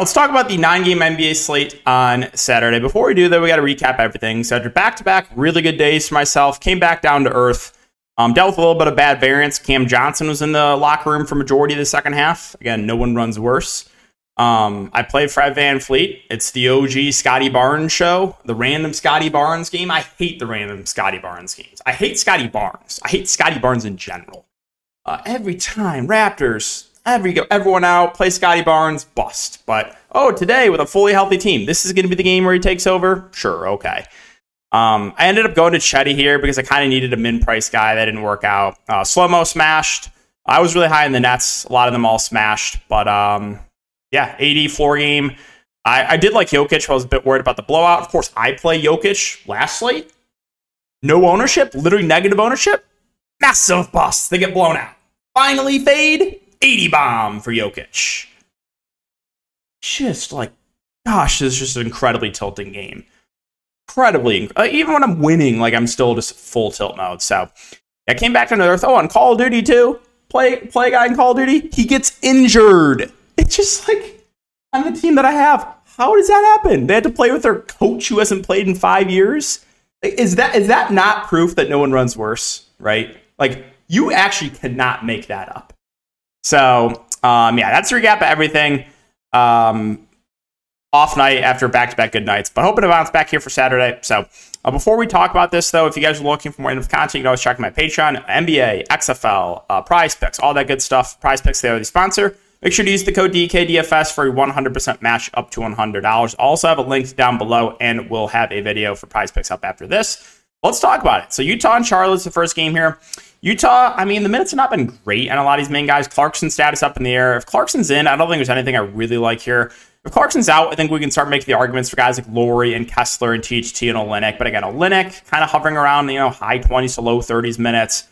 Let's talk about the nine game NBA slate on Saturday. Before we do that, we got to recap everything. So, after back to back really good days for myself, came back down to earth, um, dealt with a little bit of bad variance. Cam Johnson was in the locker room for majority of the second half. Again, no one runs worse. Um, I played Fred VanVleet. It's the OG Scottie Barnes show, the random Scottie Barnes game. I hate the random Scottie Barnes games. I hate Scottie Barnes. I hate Scottie Barnes in general. Uh, every time, Raptors, every everyone out, play Scottie Barnes, bust. But oh, today with a fully healthy team, this is going to be the game where he takes over. Sure, okay. Um, I ended up going to Chetty here because I kind of needed a min price guy. That didn't work out. Uh, Slow mo smashed. I was really high in the Nets. A lot of them all smashed, but um, yeah, 80 floor game. I, I did like Jokic. I was a bit worried about the blowout. Of course, I play Jokic Lastly. No ownership, literally negative ownership. Massive bust. They get blown out. Finally fade. 80 bomb for Jokic. Just like, gosh, this is just an incredibly tilting game. Incredibly, uh, even when I'm winning, like I'm still just full tilt mode. So I came back to Earth. Oh, on Call of Duty too. Play play guy in Call of Duty. He gets injured. It's just like on the team that I have. How does that happen? They had to play with their coach who hasn't played in five years. Is that is that not proof that no one runs worse? Right? Like you actually cannot make that up. So um, yeah, that's a recap of everything. Um, off night after back to back good nights, but hoping to bounce back here for Saturday. So uh, before we talk about this, though, if you guys are looking for more content, you can always check my Patreon, NBA, XFL, uh, Prize Picks, all that good stuff. Prize Picks, they are the sponsor. Make sure to use the code DKDFS for a 100% match up to $100. Also have a link down below, and we'll have a video for Prize Picks up after this. Let's talk about it. So Utah and Charlotte's the first game here. Utah, I mean, the minutes have not been great and a lot of these main guys. Clarkson's status up in the air. If Clarkson's in, I don't think there's anything I really like here. If Clarkson's out, I think we can start making the arguments for guys like Lauri and Kessler and THT and Olynyk. But again, Olynyk kind of hovering around, you know, high 20s to low 30s minutes.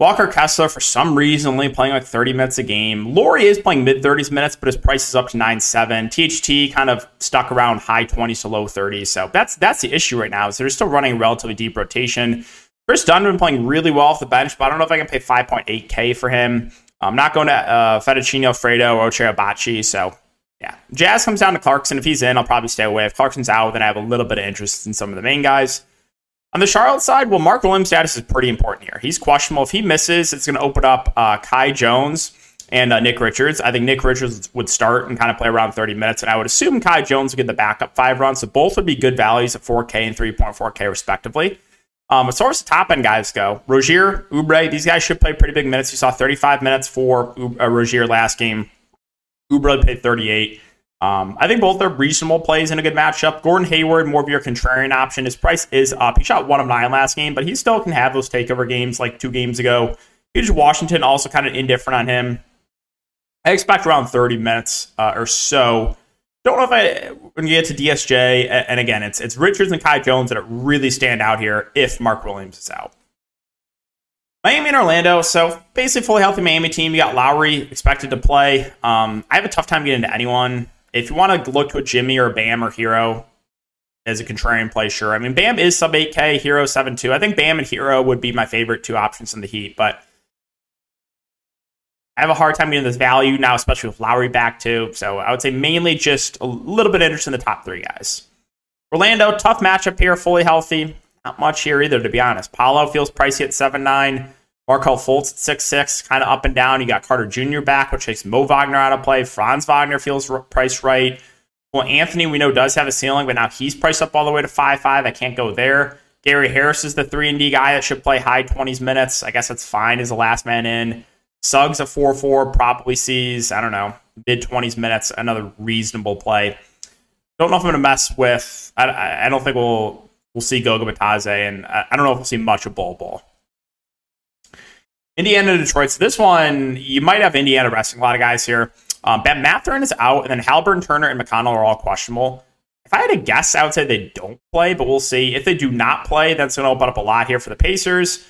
Walker Kessler, for some reason, only playing like 30 minutes a game. Lauri is playing mid 30s minutes, but his price is up to 9.7. THT kind of stuck around high 20s to low 30s. So that's that's the issue right now. Is they're still running relatively deep rotation. Kris Dunn playing really well off the bench, but I don't know if I can pay 5.8K for him. I'm not going to uh, Alfredo or Agbaji. So, yeah. Jazz comes down to Clarkson. If he's in, I'll probably stay away. If Clarkson's out, then I have a little bit of interest in some of the main guys. On the Charlotte side, well, Mark Williams' status is pretty important here. He's questionable. If he misses, it's going to open up uh, Kai Jones and uh, Nick Richards. I think Nick Richards would start and kind of play around 30 minutes, and I would assume Kai Jones would get the backup five runs. So both would be good values at 4K and 3.4K respectively. Um, as far as the top end guys go, Rozier, Oubre, these guys should play pretty big minutes. You saw 35 minutes for uh, last game. Oubre played 38. Um, I think both are reasonable plays in a good matchup. Gordon Hayward, more of your contrarian option. His price is up. He shot one of nine last game, but he still can have those takeover games like two games ago. Huge Washington also kind of indifferent on him. I expect around 30 minutes uh, or so don't know if I when you get to DSJ, and again, it's it's Richards and Kai Jones that really stand out here if Mark Williams is out. Miami and Orlando, so basically fully healthy Miami team. You got Lowry expected to play. Um, I have a tough time getting to anyone. If you want to look to a Jimmy or Bam or Herro as a contrarian play, sure. I mean, Bam is sub 8K, Herro 7 2. I think Bam and Herro would be my favorite two options in the Heat, but I have a hard time getting this value now, especially with Lowry back too. So I would say mainly just a little bit interested in the top three guys. Orlando, tough matchup here, fully healthy. Not much here either, to be honest. Paolo feels pricey at 7 9. Markelle Fultz at 6 6, kind of up and down. You got Carter Jr. back, which takes Mo Wagner out of play. Franz Wagner feels priced right. Well, Anthony, we know, does have a ceiling, but now he's priced up all the way to 5 5. I can't go there. Gary Harris is the 3 and D guy that should play high 20s minutes. I guess that's fine as the last man in. Suggs a 4 4 probably sees, I don't know, mid 20s minutes, another reasonable play. Don't know if I'm going to mess with, I, I don't think we'll we'll see Goga Bitadze, and I, I don't know if we'll see much of Bol Bol. Indiana Detroit. So this one, you might have Indiana resting a lot of guys here. Um, ben Mathurin is out, and then Haliburton, Turner, and McConnell are all questionable. If I had to guess, I would say they don't play, but we'll see. If they do not play, that's going to open up a lot here for the Pacers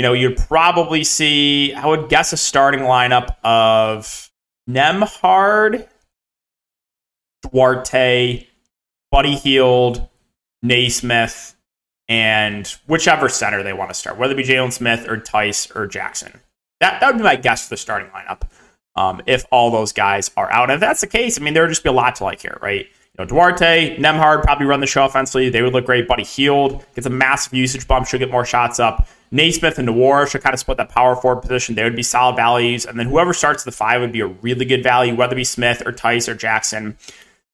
you know, you'd probably see, I would guess, a starting lineup of Nembhard, Duarte, Buddy Hield, Nesmith, and whichever center they want to start, whether it be Jalen Smith or Theis or Jackson. That, that would be my guess for the starting lineup. um, if all those guys are out. And if that's the case, I mean, there would just be a lot to like here, right? You know, Duarte, Nembhard probably run the show offensively. They would look great. Buddy Hield gets a massive usage bump, should get more shots up. Nesmith and Nwora should kind of split that power forward position. They would be solid values. And then whoever starts the five would be a really good value, whether it be Smith or Theis or Jackson.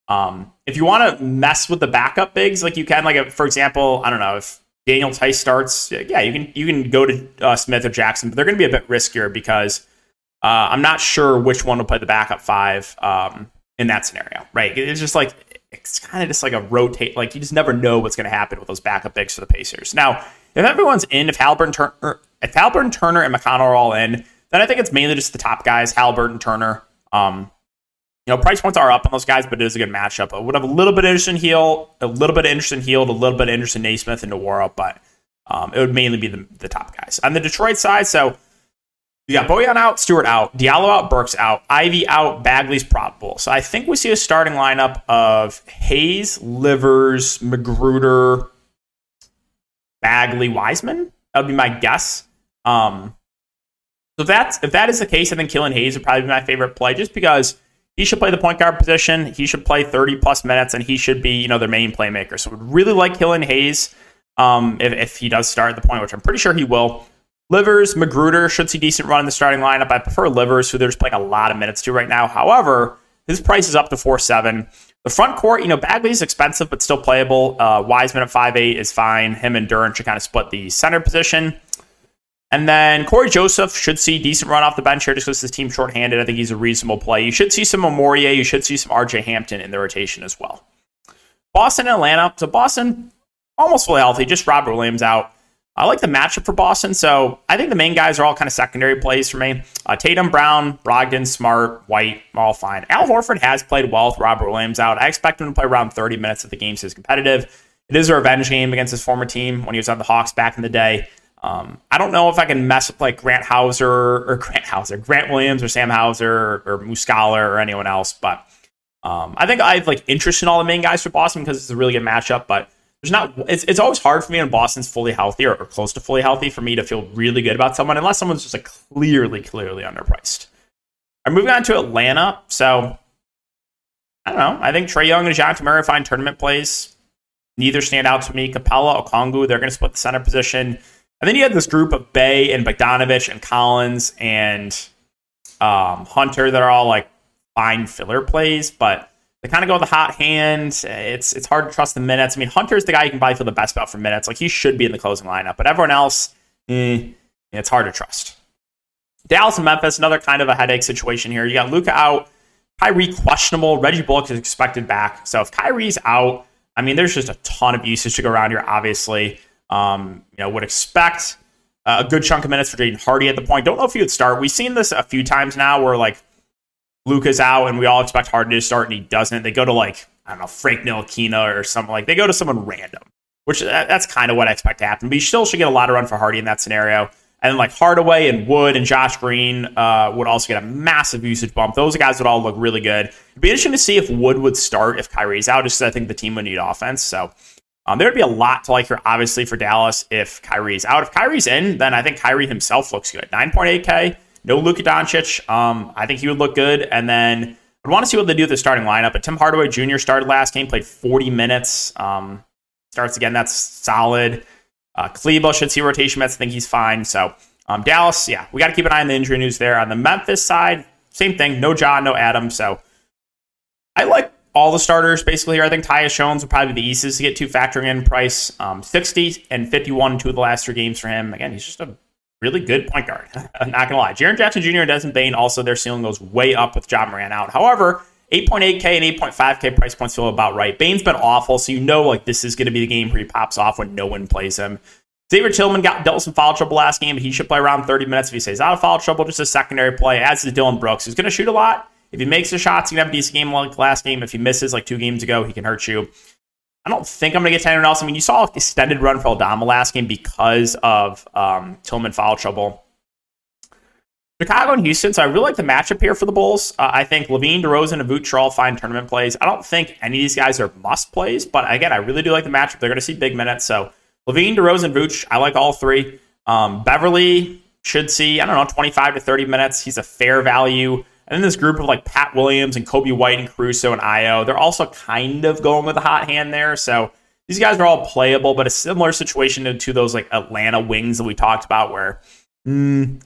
Um, if you want to mess with the backup bigs, like you can, like for example, I don't know if Daniel Theis starts, yeah, you can you can go to uh, Smith or Jackson, but they're going to be a bit riskier because uh, I'm not sure which one will play the backup five um, in that scenario. Right? It's just like it's kind of just like a rotate. Like you just never know what's going to happen with those backup bigs for the Pacers. Now, if everyone's in, if Haliburton, Turner, if Haliburton, Turner, and McConnell are all in, then I think it's mainly just the top guys, Haliburton, Turner. Um, you know, price points are up on those guys, but it is a good matchup. I would have a little bit of interest in Hield, a little bit of interest in Hield, a little bit of interest in Nesmith and Nwora, but um, it would mainly be the, the top guys. On the Detroit side, so you got Bojan out, Stewart out, Diallo out, Burks out, Ivy out, Bagley's probable. So I think we see a starting lineup of Hayes, Livers, McGruder, Bagley, Wiseman. That would be my guess. Um, so if that's if that is the case, I think Killian Hayes would probably be my favorite play, just because he should play the point guard position. He should play 30 plus minutes, and he should be, you know, their main playmaker. So, would really like Killian Hayes um, if, if he does start at the point, which I'm pretty sure he will. Livers, McGruder should see decent run in the starting lineup. I prefer Livers, who they're just playing a lot of minutes to right now. However, his price is up to four seven. The front court, you know, Bagley's expensive but still playable. Uh, Wiseman at five eight is fine. Him and Duren should kind of split the center position. And then Cory Joseph should see decent run off the bench here just because his team's shorthanded. I think he's a reasonable play. You should see some Memorier. You should see some RJ Hampton in the rotation as well. Boston and Atlanta. So Boston almost fully healthy, just Robert Williams out. I like the matchup for Boston. So I think the main guys are all kind of secondary plays for me. Uh, Tatum, Brown, Brogdon, Smart, White, all fine. Al Horford has played well with Robert Williams out. I expect him to play around 30 minutes if the game is competitive. It is a revenge game against his former team when he was on the Hawks back in the day. Um, I don't know if I can mess with like Grant Hauser or Grant Hauser, Grant Williams or Sam Hauser or, or or anyone else, but um, I think I have like interest in all the main guys for Boston because it's a really good matchup. But there's not. It's, it's always hard for me when Boston's fully healthy or, or close to fully healthy for me to feel really good about someone unless someone's just like clearly, clearly underpriced. I'm moving on to Atlanta. So I don't know. I think Trae Young and Dejounte Murray find tournament plays. Neither stand out to me. Capela, Okongwu, they're going to split the center position. And then you had this group of Bey and Bogdanovich and Collins and um, Hunter that are all like fine filler plays, but they kind of go with the hot hand. It's it's hard to trust the minutes. I mean, Hunter's the guy you can probably feel the best about for minutes. Like he should be in the closing lineup, but everyone else, eh, it's hard to trust. Dallas and Memphis, another kind of a headache situation here. You got Luka out, Kyrie questionable, Reggie Bullock is expected back. So if Kyrie's out, I mean, there's just a ton of usage to go around here, obviously. Um, you know, would expect a good chunk of minutes for Jaden Hardy at the point. Don't know if he would start. We've seen this a few times now where like Luka's out and we all expect Hardy to start and he doesn't. They go to like, I don't know, Frank Ntilikina or something like they go to someone random, which that's kind of what I expect to happen. But you still should get a lot of run for Hardy in that scenario. And then like Hardaway and Wood and Josh Green uh, would also get a massive usage bump. Those guys would all look really good. It'd be interesting to see if Wood would start if Kyrie's out, just because I think the team would need offense. So um, there would be a lot to like here, obviously, for Dallas if Kyrie's out. If Kyrie's in, then I think Kyrie himself looks good. 9.8K, no Luka Doncic. Um, I think he would look good. And then I'd want to see what they do with the starting lineup. But Tim Hardaway Jr. started last game, played 40 minutes. Um, starts again, that's solid. Uh, Kleber should see rotation minutes. I think he's fine. So um, Dallas, yeah, we got to keep an eye on the injury news there. On the Memphis side, same thing. No John, no Adam. So I like all the starters basically here. I think Tyus Jones would probably be the easiest to get to, factoring in price. Um, 60 and 51 two of the last three games for him. Again, he's just a really good point guard. I'm not gonna lie. Jaren Jackson Jr. and Desmond Bane, also their ceiling goes way up with Ja Morant out. However, 8.8K and 8.5K price points feel about right. Bane's been awful, so you know like this is going to be the game where he pops off when no one plays him. Xavier Tillman got dealt some foul trouble last game, but he should play around 30 minutes if he stays out of foul trouble. Just a secondary play, as is Dillon Brooks, who's going to shoot a lot. If he makes the shots, he can have a decent game like last game. If he misses like two games ago, he can hurt you. I don't think I'm going to get to anyone else. I mean, you saw an extended run for Aldama last game because of um, Tillman foul trouble. Chicago and Houston, so I really like the matchup here for the Bulls. Uh, I think LaVine, DeRozan, and Vooch are all fine tournament plays. I don't think any of these guys are must plays, but again, I really do like the matchup. They're going to see big minutes. So LaVine, DeRozan, Vooch, I like all three. Um, Beverley should see, I don't know, 25 to 30 minutes. He's a fair value. And then this group of like Pat Williams and Coby White and Caruso and Ayo, they're also kind of going with a hot hand there. So these guys are all playable, but a similar situation to, to those like Atlanta wings that we talked about where, mm,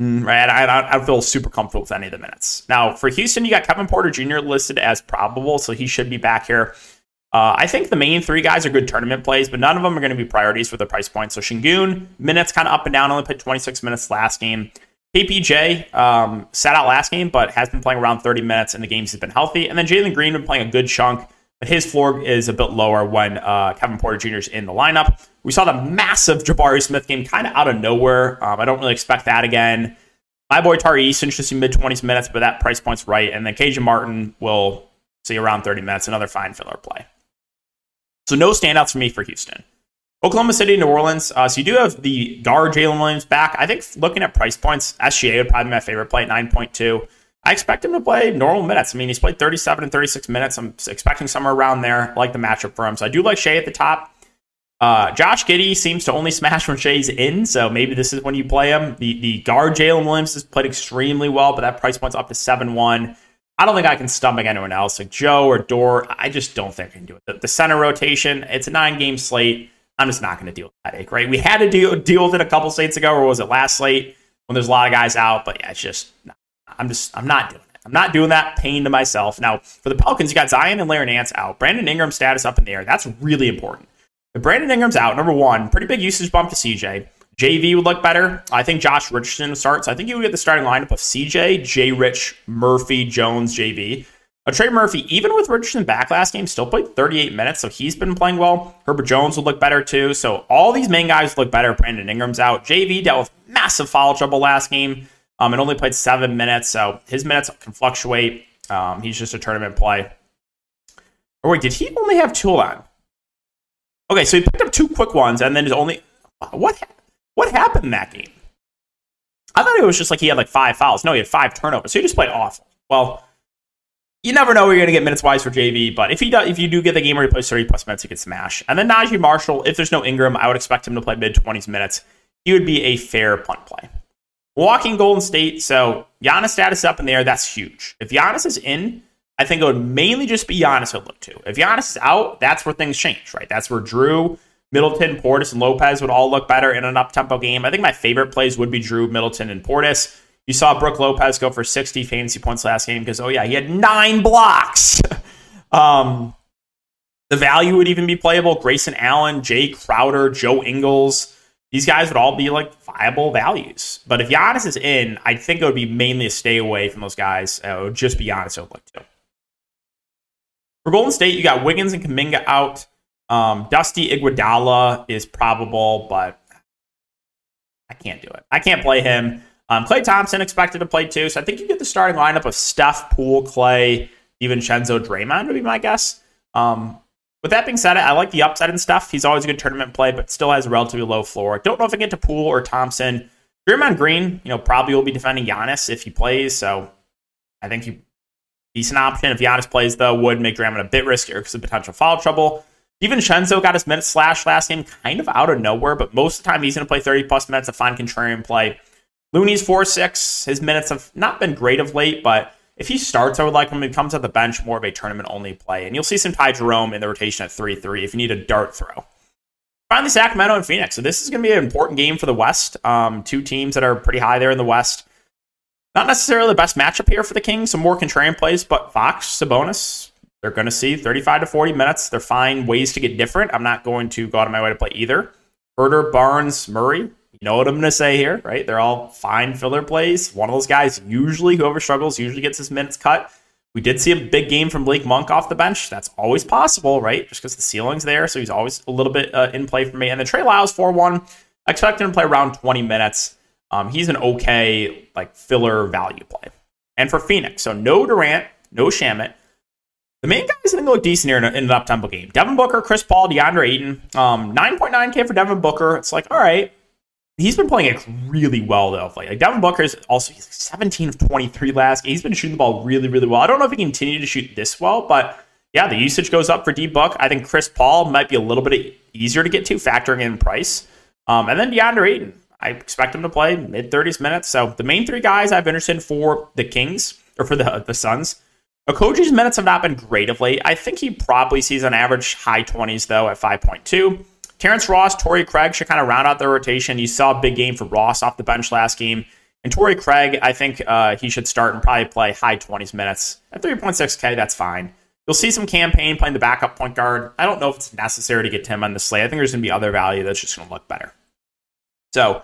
mm, right, I, I, feel super comfortable with any of the minutes. Now for Houston, you got Kevin Porter Jr. listed as probable, so he should be back here. Uh, I think the main three guys are good tournament plays, but none of them are going to be priorities for the price point. So Sengun, minutes kind of up and down, only played 26 minutes last game. KPJ um, sat out last game, but has been playing around 30 minutes in the games he's been healthy. And then Jalen Green been playing a good chunk, but his floor is a bit lower when uh, Kevin Porter Jr. is in the lineup. We saw the massive Jabari Smith game kind of out of nowhere. Um, I don't really expect that again. My boy Tari Eason should see mid 20s minutes, but that price point's right. And then KJ Martin will see around 30 minutes, another fine filler play. So no standouts for me for Houston. Oklahoma City, New Orleans. Uh, so you do have the guard Jalen Williams back. I think looking at price points, SGA would probably be my favorite play at 9.2. I expect him to play normal minutes. I mean, he's played 37 and 36 minutes. I'm expecting somewhere around there. I like the matchup for him. So I do like Shai at the top. Uh, Josh Giddey seems to only smash when Shai's in, so maybe this is when you play him. The the guard Jalen Williams has played extremely well, but that price point's up to 7 1. I don't think I can stomach anyone else like Joe or Dort. I just don't think I can do it. The, the center rotation, it's a nine game slate. I'm just not going to deal with that ache, right? We had to deal, deal with it a couple slates ago, or was it last slate when there's a lot of guys out? But yeah, it's just, I'm just, I'm not doing it. I'm not doing that pain to myself. Now, for the Pelicans, you got Zion and Larry Nance out. Brandon Ingram status up in the air. That's really important. If Brandon Ingram's out, number one, pretty big usage bump to CJ. JV would look better. I think Josh Richardson starts. I think you would get the starting lineup of CJ, J. Rich, Murphy, Jones, JV. A Trey Murphy, even with Richardson back last game, still played 38 minutes, so he's been playing well. Herbert Jones would look better too. So all these main guys look better. Brandon Ingram's out. JV dealt with massive foul trouble last game um, and only played seven minutes, so his minutes can fluctuate. Um, he's just a tournament play. Or wait, did he only have two on? Okay, so he picked up two quick ones and then his only what what happened in that game? I thought it was just like he had like five fouls. No, he had five turnovers. So he just played awful. Well, you never know where you're going to get minutes wise for JV, but if he does, if you do get the game where he plays 30 plus minutes, he could smash. And then Naji Marshall, if there's no Ingram, I would expect him to play mid 20s minutes. He would be a fair punt play. Walking Golden State, so Giannis status up in there, that's huge. If Giannis is in, I think it would mainly just be Giannis I'd look to. If Giannis is out, that's where things change, right? That's where Jrue, Middleton, Portis, and Lopez would all look better in an up tempo game. I think my favorite plays would be Jrue, Middleton, and Portis. You saw Brook Lopez go for 60 fantasy points last game because, oh, yeah, he had nine blocks. um, the value would even be playable. Grayson Allen, Jay Crowder, Joe Ingles. These guys would all be like viable values. But if Giannis is in, I think it would be mainly a stay away from those guys. Uh, it would just be Giannis I would like to. For Golden State, you got Wiggins and Kuminga out. Um, Dusty Iguodala is probable, but I can't do it. I can't play him. Um, Klay Thompson expected to play too, so I think you get the starting lineup of Steph, Poole, Klay, DiVincenzo, Draymond would be my guess. Um, with that being said, I like the upside and stuff. He's always a good tournament play, but still has a relatively low floor. Don't know if I get to Poole or Thompson. Draymond Green, you know, probably will be defending Giannis if he plays, so I think he decent option. If Giannis plays, though, would make Draymond a bit riskier because of potential foul trouble. DiVincenzo got his minutes slash last game kind of out of nowhere, but most of the time he's going to play 30 plus minutes, a fine contrarian play. Looney's 4 6. His minutes have not been great of late, but if he starts, I would like him. He comes at the bench, more of a tournament only play. And you'll see some Ty Jerome in the rotation at 3 3 if you need a dart throw. Finally, Sacramento and Phoenix. So this is going to be an important game for the West. Um, two teams that are pretty high there in the West. Not necessarily the best matchup here for the Kings. Some more contrarian plays, but Fox, Sabonis, they're going to see 35 to 40 minutes. They're fine ways to get different. I'm not going to go out of my way to play either. Huerter, Barnes, Murray. Know what I'm going to say here, right? They're all fine filler plays. One of those guys, usually, whoever struggles, usually gets his minutes cut. We did see a big game from Malik Monk off the bench. That's always possible, right? Just because the ceiling's there. So he's always a little bit uh, in play for me. And then Trey Lyles, 4 1. I expect him to play around 20 minutes. Um, he's an okay, like, filler value play. And for Phoenix, so no Durant, no Shamet. The main guys I think look decent here in, in an up tempo game. Devin Booker, Chris Paul, DeAndre Ayton. Um, 9.9K for Devin Booker. It's like, all right. He's been playing it really well, though. Like, like Devin Booker is also he's 17 of 23 last game. He's been shooting the ball really, really well. I don't know if he can continue to shoot this well, but yeah, the usage goes up for D Book. I think Chris Paul might be a little bit easier to get to, factoring in price. Um, and then DeAndre Ayton. I expect him to play mid 30s minutes. So the main three guys I've interested for the Kings or for the the Suns. Okogie's minutes have not been great of late. I think he probably sees an average high 20s though at 5.2. Terrence Ross, Torrey Craig should kind of round out the rotation. You saw a big game for Ross off the bench last game. And Torrey Craig, I think uh, he should start and probably play high 20s minutes. At 3.6K, that's fine. You'll see some Cameron Payne playing the backup point guard. I don't know if it's necessary to get him on the slate. I think there's going to be other value that's just going to look better. So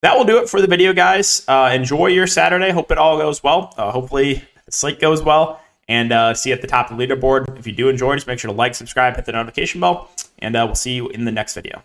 that will do it for the video, guys. Uh, enjoy your Saturday. Hope it all goes well. Uh, hopefully the slate goes well. And uh, see you at the top of the leaderboard. If you do enjoy, just make sure to like, subscribe, hit the notification bell, and uh, we'll see you in the next video.